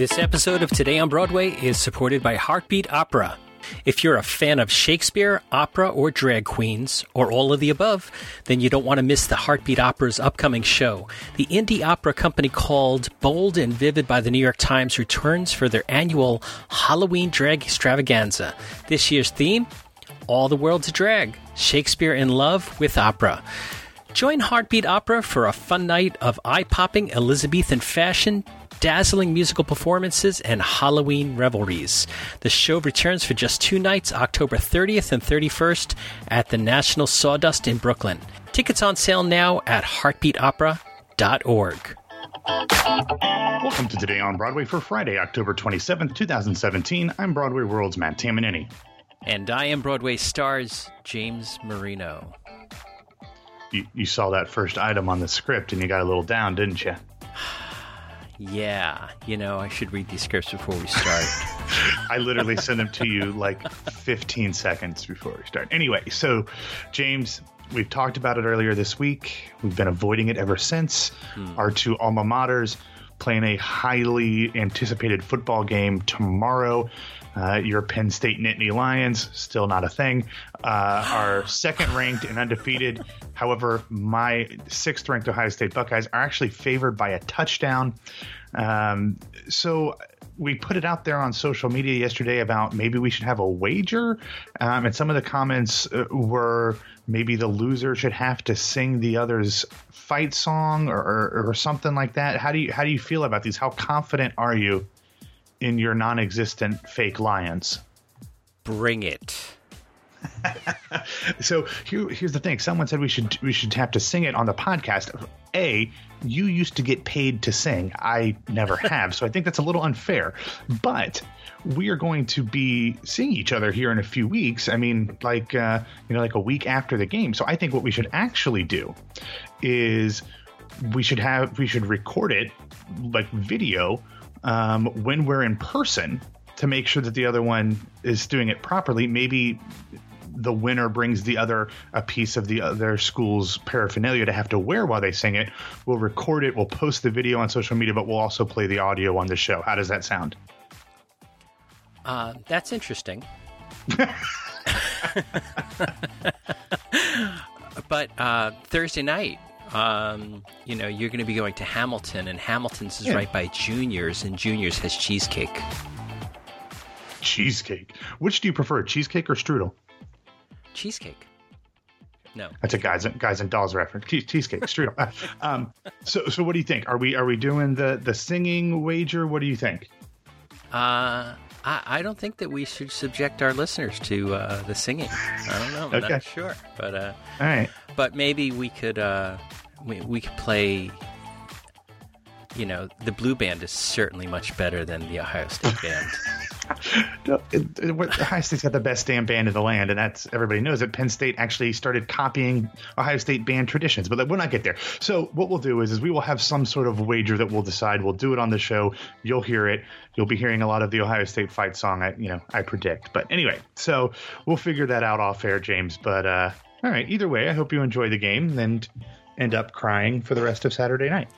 This episode of Today on Broadway is supported by Heartbeat Opera. If you're a fan of Shakespeare, opera, or drag queens, or all of the above, then you don't want to miss the Heartbeat Opera's upcoming show. The indie opera company called Bold and Vivid by the New York Times returns for their annual Halloween drag extravaganza. This year's theme All the World's a Drag Shakespeare in Love with Opera. Join Heartbeat Opera for a fun night of eye popping Elizabethan fashion, dazzling musical performances, and Halloween revelries. The show returns for just two nights, October 30th and 31st, at the National Sawdust in Brooklyn. Tickets on sale now at heartbeatopera.org. Welcome to Today on Broadway for Friday, October 27th, 2017. I'm Broadway World's Matt Tamanini. And I am Broadway stars James Marino. You, you saw that first item on the script and you got a little down, didn't you? Yeah, you know, I should read these scripts before we start. I literally sent them to you like 15 seconds before we start. Anyway, so James, we've talked about it earlier this week. We've been avoiding it ever since. Hmm. Our two alma maters playing a highly anticipated football game tomorrow. Uh, your Penn State Nittany Lions, still not a thing, uh, are second ranked and undefeated. However, my sixth ranked Ohio State Buckeyes are actually favored by a touchdown. Um, so we put it out there on social media yesterday about maybe we should have a wager. Um, and some of the comments uh, were maybe the loser should have to sing the other's fight song or, or, or something like that. How do you how do you feel about these? How confident are you in your non-existent fake lions. Bring it. so here, here's the thing. Someone said we should we should have to sing it on the podcast. A, you used to get paid to sing. I never have, so I think that's a little unfair. But we are going to be seeing each other here in a few weeks. I mean, like uh, you know, like a week after the game. So I think what we should actually do is we should have we should record it like video um, when we're in person to make sure that the other one is doing it properly. Maybe the winner brings the other a piece of the other school's paraphernalia to have to wear while they sing it. We'll record it, we'll post the video on social media, but we'll also play the audio on the show. How does that sound? Uh, that's interesting. but uh, Thursday night, um, you know, you're going to be going to Hamilton, and Hamilton's is yeah. right by Juniors, and Juniors has cheesecake. Cheesecake. Which do you prefer, cheesecake or strudel? Cheesecake. No, that's a guys and guys and dolls reference. cheesecake, strudel. um, so, so what do you think? Are we are we doing the the singing wager? What do you think? Uh, I, I don't think that we should subject our listeners to uh, the singing. I don't know. I'm okay. not sure, but uh, all right. But maybe we could uh, we, we could play you know, the blue band is certainly much better than the Ohio State band. no, it, it, Ohio State's got the best damn band in the land, and that's everybody knows that Penn State actually started copying Ohio State band traditions, but we'll not get there. So what we'll do is, is we will have some sort of wager that we'll decide. We'll do it on the show. You'll hear it. You'll be hearing a lot of the Ohio State fight song. I, you know, I predict. But anyway, so we'll figure that out off air, James. But uh, all right. Either way, I hope you enjoy the game and end up crying for the rest of Saturday night.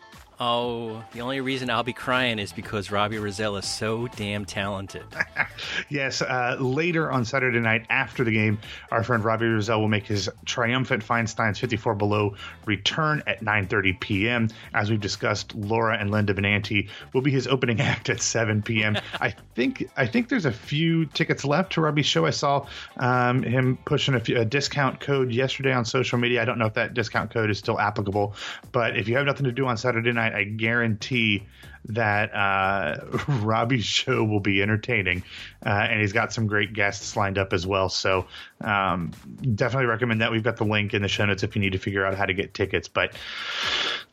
Oh, the only reason I'll be crying is because Robbie Rozelle is so damn talented. yes, uh, later on Saturday night after the game, our friend Robbie Rozelle will make his triumphant Feinstein's 54 Below return at 9:30 p.m. As we've discussed, Laura and Linda Benanti will be his opening act at 7 p.m. I think I think there's a few tickets left to Robbie's show. I saw um, him pushing a, few, a discount code yesterday on social media. I don't know if that discount code is still applicable, but if you have nothing to do on Saturday night I guarantee that uh, Robbie's show will be entertaining, uh, and he's got some great guests lined up as well. So um, definitely recommend that. We've got the link in the show notes if you need to figure out how to get tickets. But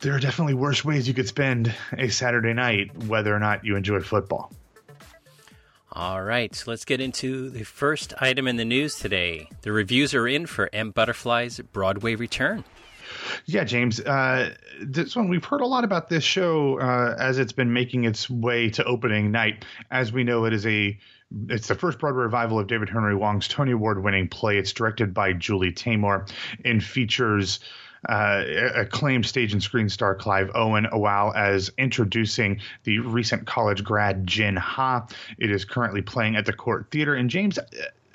there are definitely worse ways you could spend a Saturday night, whether or not you enjoy football. All right, so let's get into the first item in the news today. The reviews are in for M. Butterfly's Broadway return. Yeah, James. Uh, this one we've heard a lot about this show uh, as it's been making its way to opening night. As we know, it is a it's the first Broadway revival of David Henry Hwang's Tony Award winning play. It's directed by Julie Taymor and features uh, acclaimed stage and screen star Clive Owen, well as introducing the recent college grad Jin Ha. It is currently playing at the Cort Theater. And James,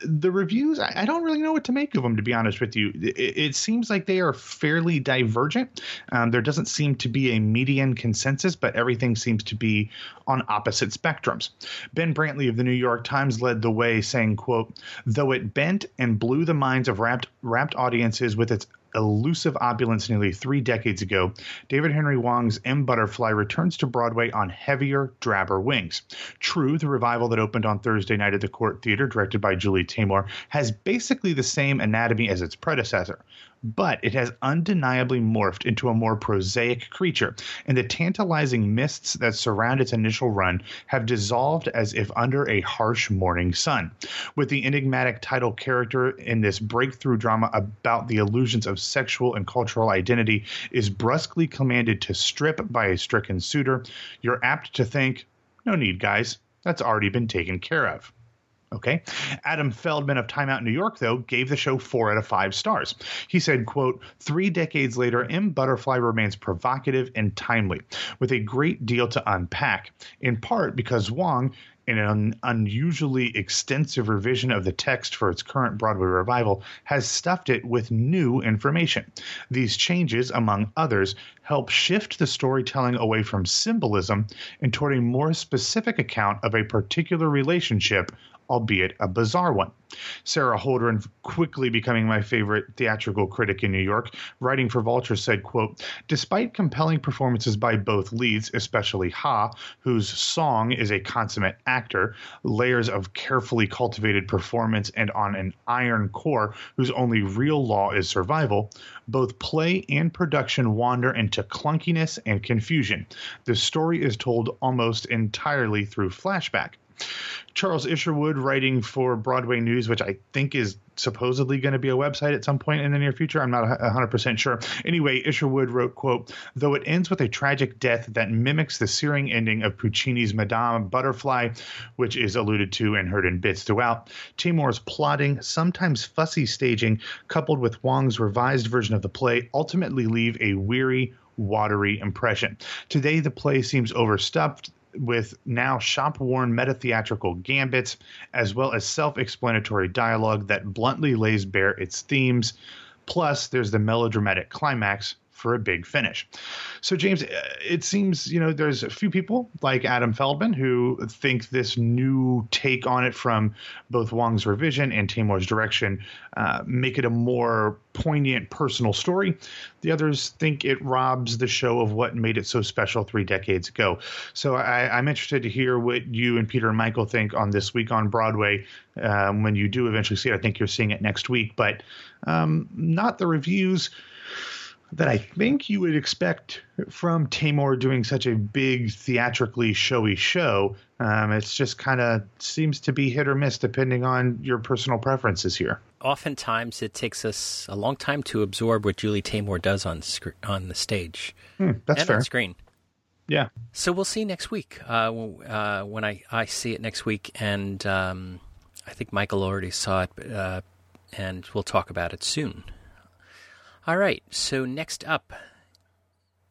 the reviews, I, I, don't really know what to make of them, to be honest with you. It, it seems like they are fairly divergent. Um, there doesn't seem to be a median consensus, but everything seems to be on opposite spectrums. Ben Brantley of the New York Times led the way, saying, quote, though it bent and blew the minds of rapt, rapt audiences with its elusive opulence nearly three decades ago, David Henry Hwang's M. Butterfly returns to Broadway on heavier, drabber wings. True, the revival that opened on Thursday night at the Cort Theater, directed by Julie Taymor, has basically the same anatomy as its predecessor but it has undeniably morphed into a more prosaic creature, and the tantalizing mists that surround its initial run have dissolved as if under a harsh morning sun. With the enigmatic title character in this breakthrough drama about the illusions of sexual and cultural identity is brusquely commanded to strip by a stricken suitor, you're apt to think, no need, guys, that's already been taken care of. Okay. Adam Feldman of Time Out New York, though, gave the show four out of five stars. He said, quote, three decades later, M. Butterfly remains provocative and timely, with a great deal to unpack, in part because Hwang in an unusually extensive revision of the text for its current Broadway revival, has stuffed it with new information. These changes, among others, help shift the storytelling away from symbolism and toward a more specific account of a particular relationship albeit a bizarre one. Sara Holdren, quickly becoming my favorite theatrical critic in New York, writing for Vulture, said, quote, Despite compelling performances by both leads, especially Ha, whose song is a consummate actor, layers of carefully cultivated performance, and on an iron core whose only real law is survival, both play and production wander into clunkiness and confusion. The story is told almost entirely through flashback. Charles Isherwood writing for Broadway News, which I think is supposedly going to be a website at some point in the near future. I'm not 100% sure. Anyway, Isherwood wrote, quote, though it ends with a tragic death that mimics the searing ending of Puccini's Madame Butterfly, which is alluded to and heard in bits throughout, Taymor's plotting, sometimes fussy staging, coupled with Hwang's revised version of the play, ultimately leave a weary, watery impression. Today, the play seems overstuffed with now shop worn meta theatrical gambits, as well as self explanatory dialogue that bluntly lays bare its themes. Plus, there's the melodramatic climax for a big finish. So, James, uh, it seems, you know, there's a few people like Adam Feldman who think this new take on it from both Hwang's revision and Taymor's direction uh, make it a more poignant personal story. The others think it robs the show of what made it so special three decades ago. So, I, am interested to hear what you and Peter and Michael think on this week on Broadway um, when you do eventually see it. I think you're seeing it next week, but um, not the reviews that I think you would expect from Taymor doing such a big theatrically showy show. Um, it's just kind of seems to be hit or miss depending on your personal preferences here. Oftentimes, it takes us a long time to absorb what Julie Taymor does on sc- on the stage. Hmm, that's and fair. on screen. Yeah. So we'll see next week uh, uh, when I, I see it next week, and um, I think Michael already saw it, uh, and we'll talk about it soon. All right, so next up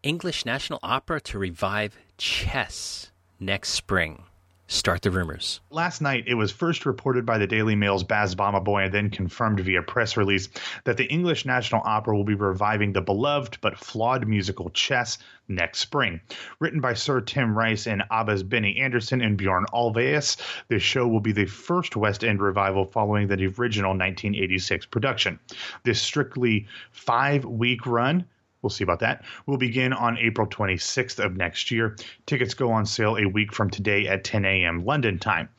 English National Opera to revive chess next spring. Start the rumors. Last night, it was first reported by the Daily Mail's Baz Bamigboye and then confirmed via press release that the English National Opera will be reviving the beloved but flawed musical Chess next spring. Written by Sir Tim Rice and ABBA's Benny Andersson and Bjorn Ulvaeus, this show will be the first West End revival following the original 1986 production. This strictly five week run We'll see about that. We'll begin on April 26th of next year. Tickets go on sale a week from today at 10 a.m. London time.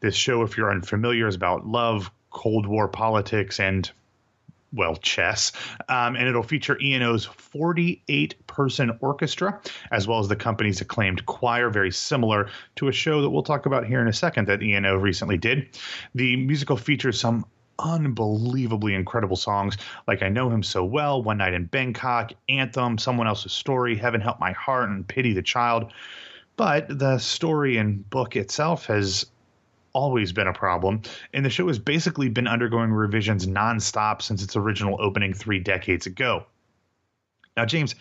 This show, if you're unfamiliar, is about love, Cold War politics, and well, chess. Um, and it'll feature ENO's 48 person orchestra, as well as the company's acclaimed choir, very similar to a show that we'll talk about here in a second that ENO recently did. The musical features some unbelievably incredible songs like I Know Him So Well, One Night in Bangkok, Anthem, Someone Else's Story, Heaven Help My Heart, and Pity the Child. But the story and book itself has always been a problem, and the show has basically been undergoing revisions nonstop since its original opening three decades ago. Now, James,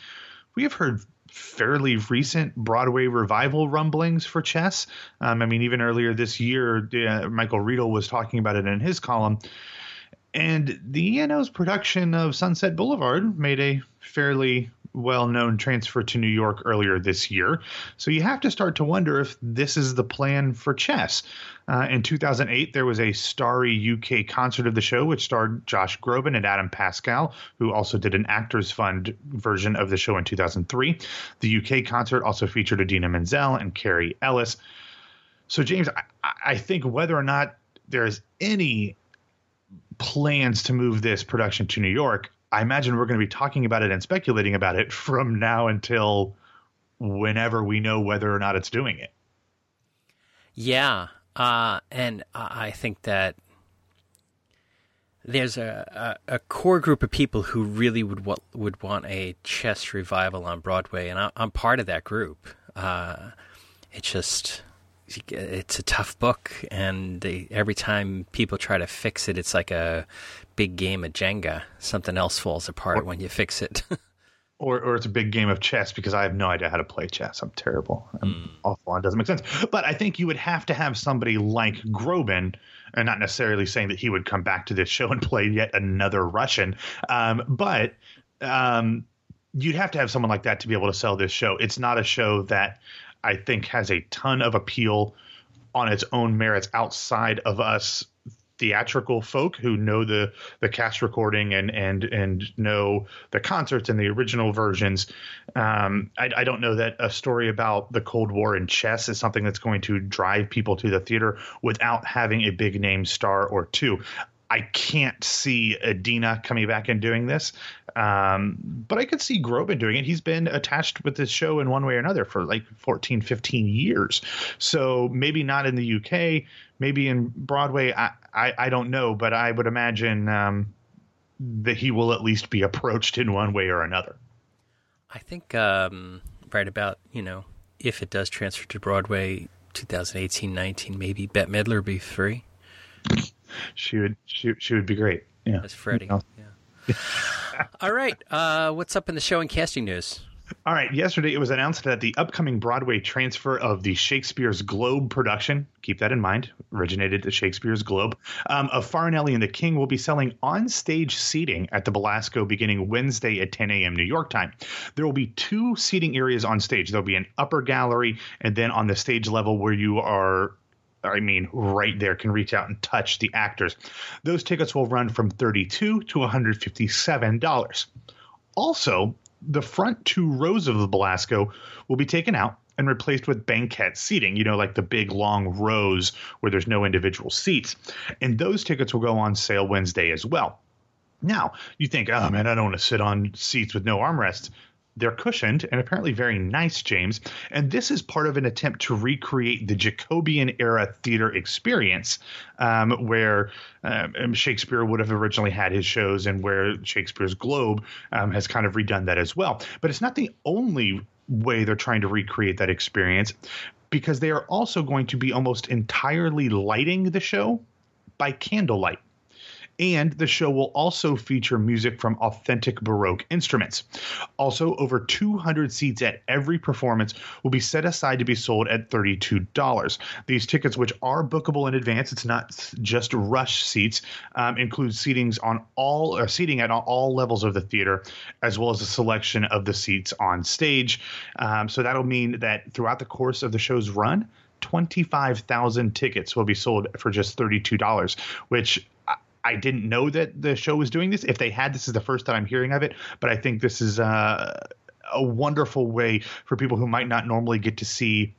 we have heard fairly recent Broadway revival rumblings for chess. Um, I mean, even earlier this year, uh, Michael Riedel was talking about it in his column. And the ENO's production of Sunset Boulevard made a fairly well known transfer to New York earlier this year. So you have to start to wonder if this is the plan for chess. Uh, in 2008, there was a starry UK concert of the show, which starred Josh Groban and Adam Pascal, who also did an Actors Fund version of the show in 2003. The UK concert also featured Idina Menzel and Kerry Ellis. So, James, I, I think whether or not there's any plans to move this production to New York, I imagine we're going to be talking about it and speculating about it from now until whenever we know whether or not it's doing it. Yeah, uh, and I think that there's a, a, a, core group of people who really would wa- would want a chess revival on Broadway, and I, am part of that group. Uh, it's just it's a tough book, and they, every time people try to fix it, it's like a big game of Jenga. Something else falls apart or, when you fix it. or, or it's a big game of chess because I have no idea how to play chess. I'm terrible. I'm mm. awful. It doesn't make sense. But I think you would have to have somebody like Groban, and not necessarily saying that he would come back to this show and play yet another Russian, um, but um, you'd have to have someone like that to be able to sell this show. It's not a show that I think has a ton of appeal on its own merits outside of us theatrical folk who know the the cast recording and and and know the concerts and the original versions. Um, I, I, don't know that a story about the Cold War and chess is something that's going to drive people to the theater without having a big name star or two. I can't see Idina coming back and doing this, um, but I could see Groban doing it. He's been attached with this show in one way or another for like 14, 15 years. So maybe not in the UK, maybe in Broadway. I, I, I don't know, but I would imagine um, that he will at least be approached in one way or another. I think um, right about, you know, if it does transfer to Broadway 2018 19, maybe Bette Midler be free she would she she would be great. Yeah, as Freddie. Yeah. All right, uh, what's up in the show and casting news? All right. Yesterday, it was announced that the upcoming Broadway transfer of the Shakespeare's Globe production, keep that in mind, originated at Shakespeare's Globe, um, of Farinelli and the King will be selling on stage seating at the Belasco beginning Wednesday at 10 a.m. New York time. There will be two seating areas on stage. There'll be an upper gallery, and then on the stage level where you are I mean, right there, can reach out and touch the actors. Those tickets will run from 32 to $157. Also, the front two rows of the Belasco will be taken out and replaced with banquette seating, you know, like the big long rows where there's no individual seats. And those tickets will go on sale Wednesday as well. Now, you think, oh man, I don't want to sit on seats with no armrests. They're cushioned and apparently very nice, James. And this is part of an attempt to recreate the Jacobean era theater experience, um, where um, Shakespeare would have originally had his shows and where Shakespeare's Globe um, has kind of redone that as well. But it's not the only way they're trying to recreate that experience because they are also going to be almost entirely lighting the show by candlelight and the show will also feature music from authentic Baroque instruments. Also, over 200 seats at every performance will be set aside to be sold at $32. These tickets, which are bookable in advance, it's not just rush seats, um, include seatings on all or seating at all levels of the theater, as well as a selection of the seats on stage. Um, so that'll mean that throughout the course of the show's run, 25,000 tickets will be sold for just $32, which I didn't know that the show was doing this. If they had, this is the first time I'm hearing of it. But I think this is uh, a wonderful way for people who might not normally get to see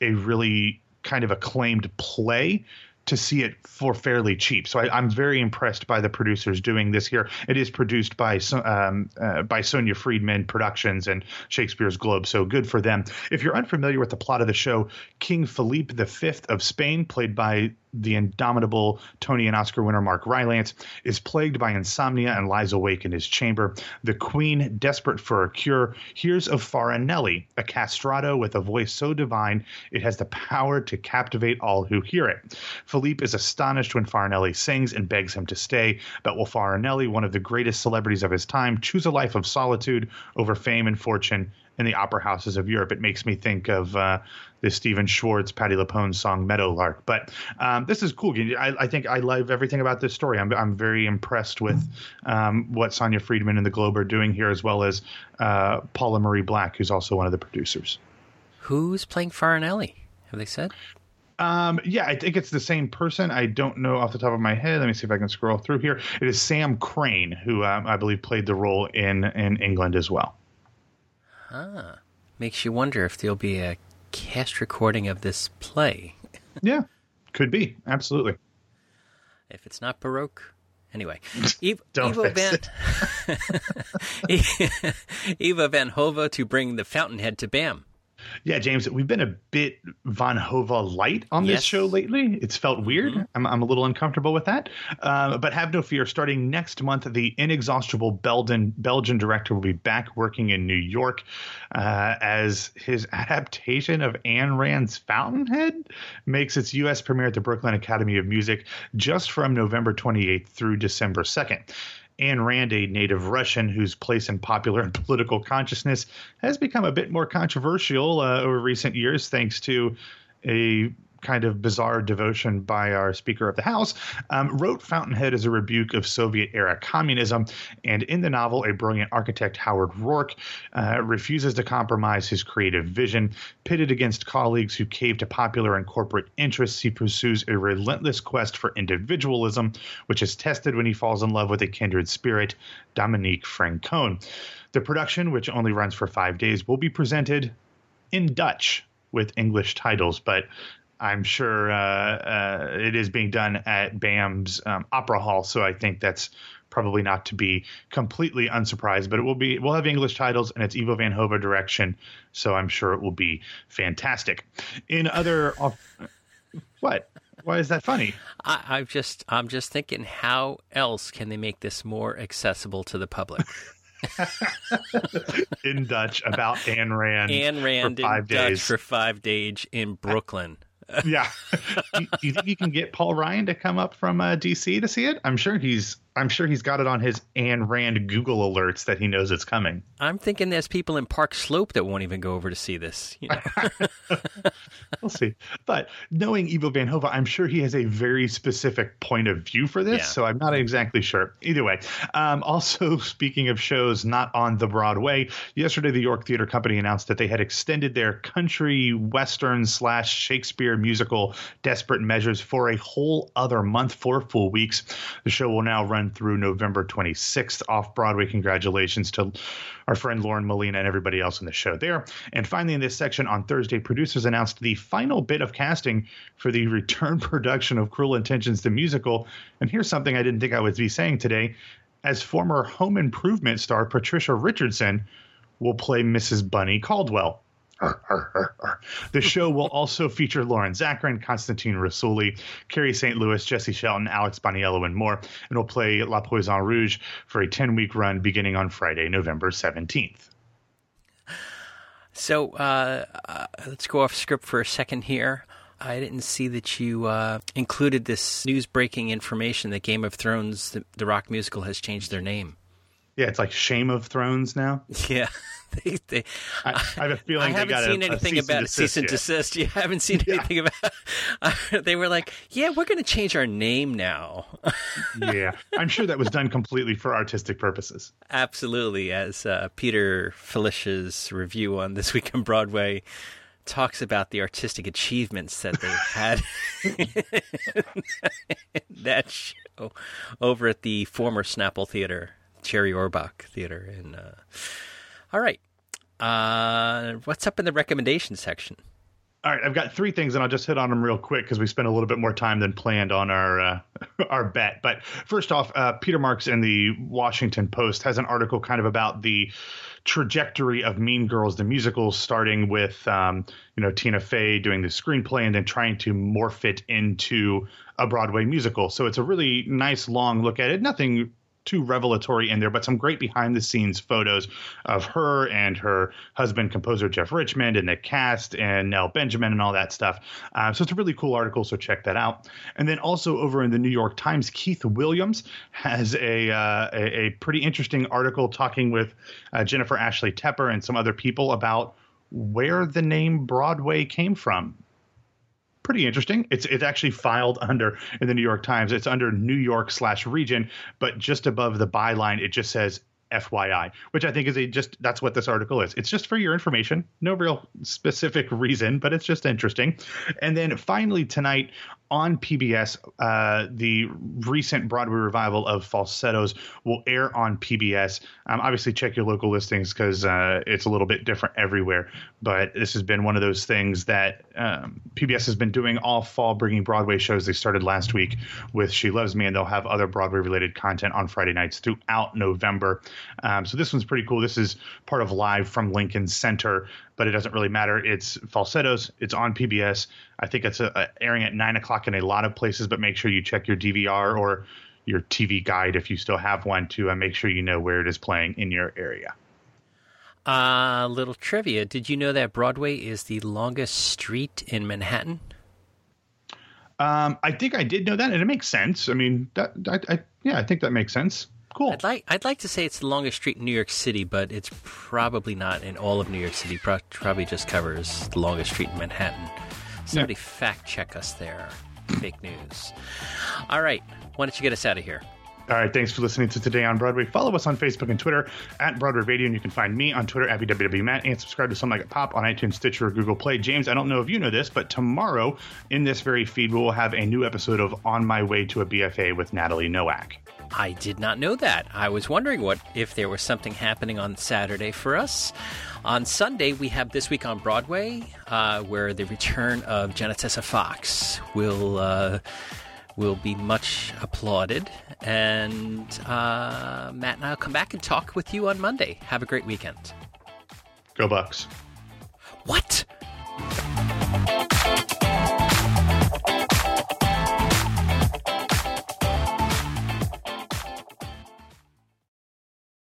a really kind of acclaimed play to see it for fairly cheap. So I, am very impressed by the producers doing this here. It is produced by um, uh, by Sonia Friedman Productions and Shakespeare's Globe, so good for them. If you're unfamiliar with the plot of the show, King Philippe V of Spain, played by the indomitable Tony and Oscar winner Mark Rylance is plagued by insomnia and lies awake in his chamber. The queen, desperate for a cure, hears of Farinelli, a castrato with a voice so divine it has the power to captivate all who hear it. Philippe is astonished when Farinelli sings and begs him to stay, but will Farinelli, one of the greatest celebrities of his time, choose a life of solitude over fame and fortune in the opera houses of Europe. It makes me think of uh, the Stephen Schwartz, Patti LuPone song Meadowlark. But um, this is cool. I, I, think I love everything about this story. I'm, I'm very impressed with um, what Sonia Friedman and the Globe are doing here, as well as uh, Paula Marie Black, who's also one of the producers. Who's playing Farinelli? Have they said? Um, yeah, I think it's the same person. I don't know off the top of my head. Let me see if I can scroll through here. It is Sam Crane, who um, I believe played the role in in England as well. Ah, makes you wonder if there'll be a cast recording of this play. yeah, could be absolutely. If it's not Baroque, anyway. Eva, Don't Eva fix Van Ivo Van Hove to bring the Fountainhead to BAM. Yeah, James, we've been a bit Van Hova light on this Yes. show lately. It's felt weird. I'm, I'm a little uncomfortable with that. Uh, but have no fear. Starting next month, the inexhaustible Belgian, Belgian director will be back working in New York uh, as his adaptation of Ayn Rand's Fountainhead makes its U.S. premiere at the Brooklyn Academy of Music just from November 28th through December 2nd. Ayn Rand, a native Russian whose place in popular and political consciousness has become a bit more controversial uh, over recent years, thanks to a kind of bizarre devotion by our Speaker of the House, um, wrote Fountainhead as a rebuke of Soviet era communism. And in the novel, a brilliant architect, Howard Roark, uh, refuses to compromise his creative vision. Pitted against colleagues who cave to popular and corporate interests, he pursues a relentless quest for individualism, which is tested when he falls in love with a kindred spirit, Dominique Francon. The production, which only runs for five days, will be presented in Dutch with English titles, but I'm sure uh, uh, it is being done at BAM's um, Opera Hall, so I think that's probably not to be completely unsurprised. But it will be. We'll have English titles, and it's Ivo Van Hove direction, so I'm sure it will be fantastic. In other, what? Why is that funny? I, I'm just I'm just thinking, how else can they make this more accessible to the public? In Dutch about Ayn Rand. Ayn Rand for five in Dutch days. for five days in Brooklyn. Yeah. do, do you think you can get Paul Ryan to come up from uh, DC to see it? I'm sure he's I'm sure he's got it on his Ayn Rand Google alerts that he knows it's coming. I'm thinking there's people in Park Slope that won't even go over to see this. You know? We'll see. But knowing Ivo Van Hova, I'm sure he has a very specific point of view for this, Yeah. so I'm not exactly sure. Either way, um, also speaking of shows not on the Broadway, yesterday the York Theater Company announced that they had extended their country western slash Shakespeare musical Desperate Measures for a whole other month, four full weeks. The show will now run through November 26th off Broadway. Congratulations to our friend Lauren Molina and everybody else in the show there. And finally, in this section on Thursday, producers announced the final bit of casting for the return production of Cruel Intentions, the musical. And here's something I didn't think I would be saying today. As former Home Improvement star Patricia Richardson will play Mrs. Bunny Caldwell. The show will also feature Lauren Zakrin, Constantine Rousouli, Carrie St. Louis, Jesse Shelton, Alex Boniello, and more, and will play Le Poisson Rouge for a 10 week run beginning on Friday, November 17th. So uh, uh, let's go off script for a second here. I didn't see that you uh, included this news breaking information that Game of Thrones, the, the rock musical, has changed their name. Yeah, it's like Shame of Thrones now. Yeah. they, they, I, I have a feeling I they haven't seen a, a anything cease about and. Cease and desist You haven't seen anything about. they were like, "Yeah, we're going to change our name now." yeah, I'm sure that was done completely for artistic purposes. Absolutely, as uh, Peter Filichia's review on This Week on Broadway talks about the artistic achievements that they had in that show over at the former Snapple Theater, Jerry Orbach Theater. And uh... all right, uh, what's up in the recommendation section? All right, I've got three things, and I'll just hit on them real quick because we spent a little bit more time than planned on our uh, our bet. But first off, uh, Peter Marks in the Washington Post has an article kind of about the trajectory of Mean Girls the musical, starting with um, you know Tina Fey doing the screenplay and then trying to morph it into a Broadway musical. So it's a really nice long look at it. Nothing too revelatory in there, but some great behind the scenes photos of her and her husband, composer Jeff Richmond, and the cast and Nell Benjamin and all that stuff. Um, so it's a really cool article. So check that out. And then also over in the New York Times, Keith Williams has a uh, a, a, pretty interesting article talking with uh, Jennifer Ashley Tepper and some other people about where the name Broadway came from pretty interesting. It's it's actually filed under in the New York Times. It's under New York slash region, but just above the byline, it just says FYI, which I think is a just that's what this article is. It's just for your information, no real specific reason, but it's just interesting. And then finally tonight on PBS, uh, the recent Broadway revival of Falsettos will air on PBS. Um, obviously, check your local listings because uh, it's a little bit different everywhere. But this has been one of those things that um, PBS has been doing all fall, bringing Broadway shows. They started last week with She Loves Me, and they'll have other Broadway related content on Friday nights throughout November. Um, so this one's pretty cool. This is part of Live from Lincoln Center, but it doesn't really matter. It's falsettos. It's on PBS. I think it's a, a airing at nine o'clock in a lot of places, but make sure you check your DVR or your TV guide if you still have one to uh, make sure you know where it is playing in your area. A uh, little trivia: Did you know that Broadway is the longest street in Manhattan? Um, I think I did know that, and it makes sense. I mean, that, I, I, yeah, I think that makes sense. Cool. I'd like I'd like to say it's the longest street in New York City, but it's probably not in all of New York City. Pro- probably just covers the longest street in Manhattan. Somebody yeah. fact check us there. Fake news. All right, why don't you get us out of here? All right, thanks for listening to Today on Broadway. Follow us on Facebook and Twitter at Broadway Radio, and you can find me on Twitter at BWWMatt and subscribe to Something Like a Pop on iTunes, Stitcher, or Google Play. James, I don't know if you know this, but tomorrow in this very feed, we will have a new episode of On My Way to a BFA with Natalie Nowak. I did not know that. I was wondering what if there was something happening on Saturday for us. On Sunday, we have This Week on Broadway, uh, where the return of Janatessa Fox will uh, will be much applauded. And uh, Matt and I will come back and talk with you on Monday. Have a great weekend. Go Bucks. What?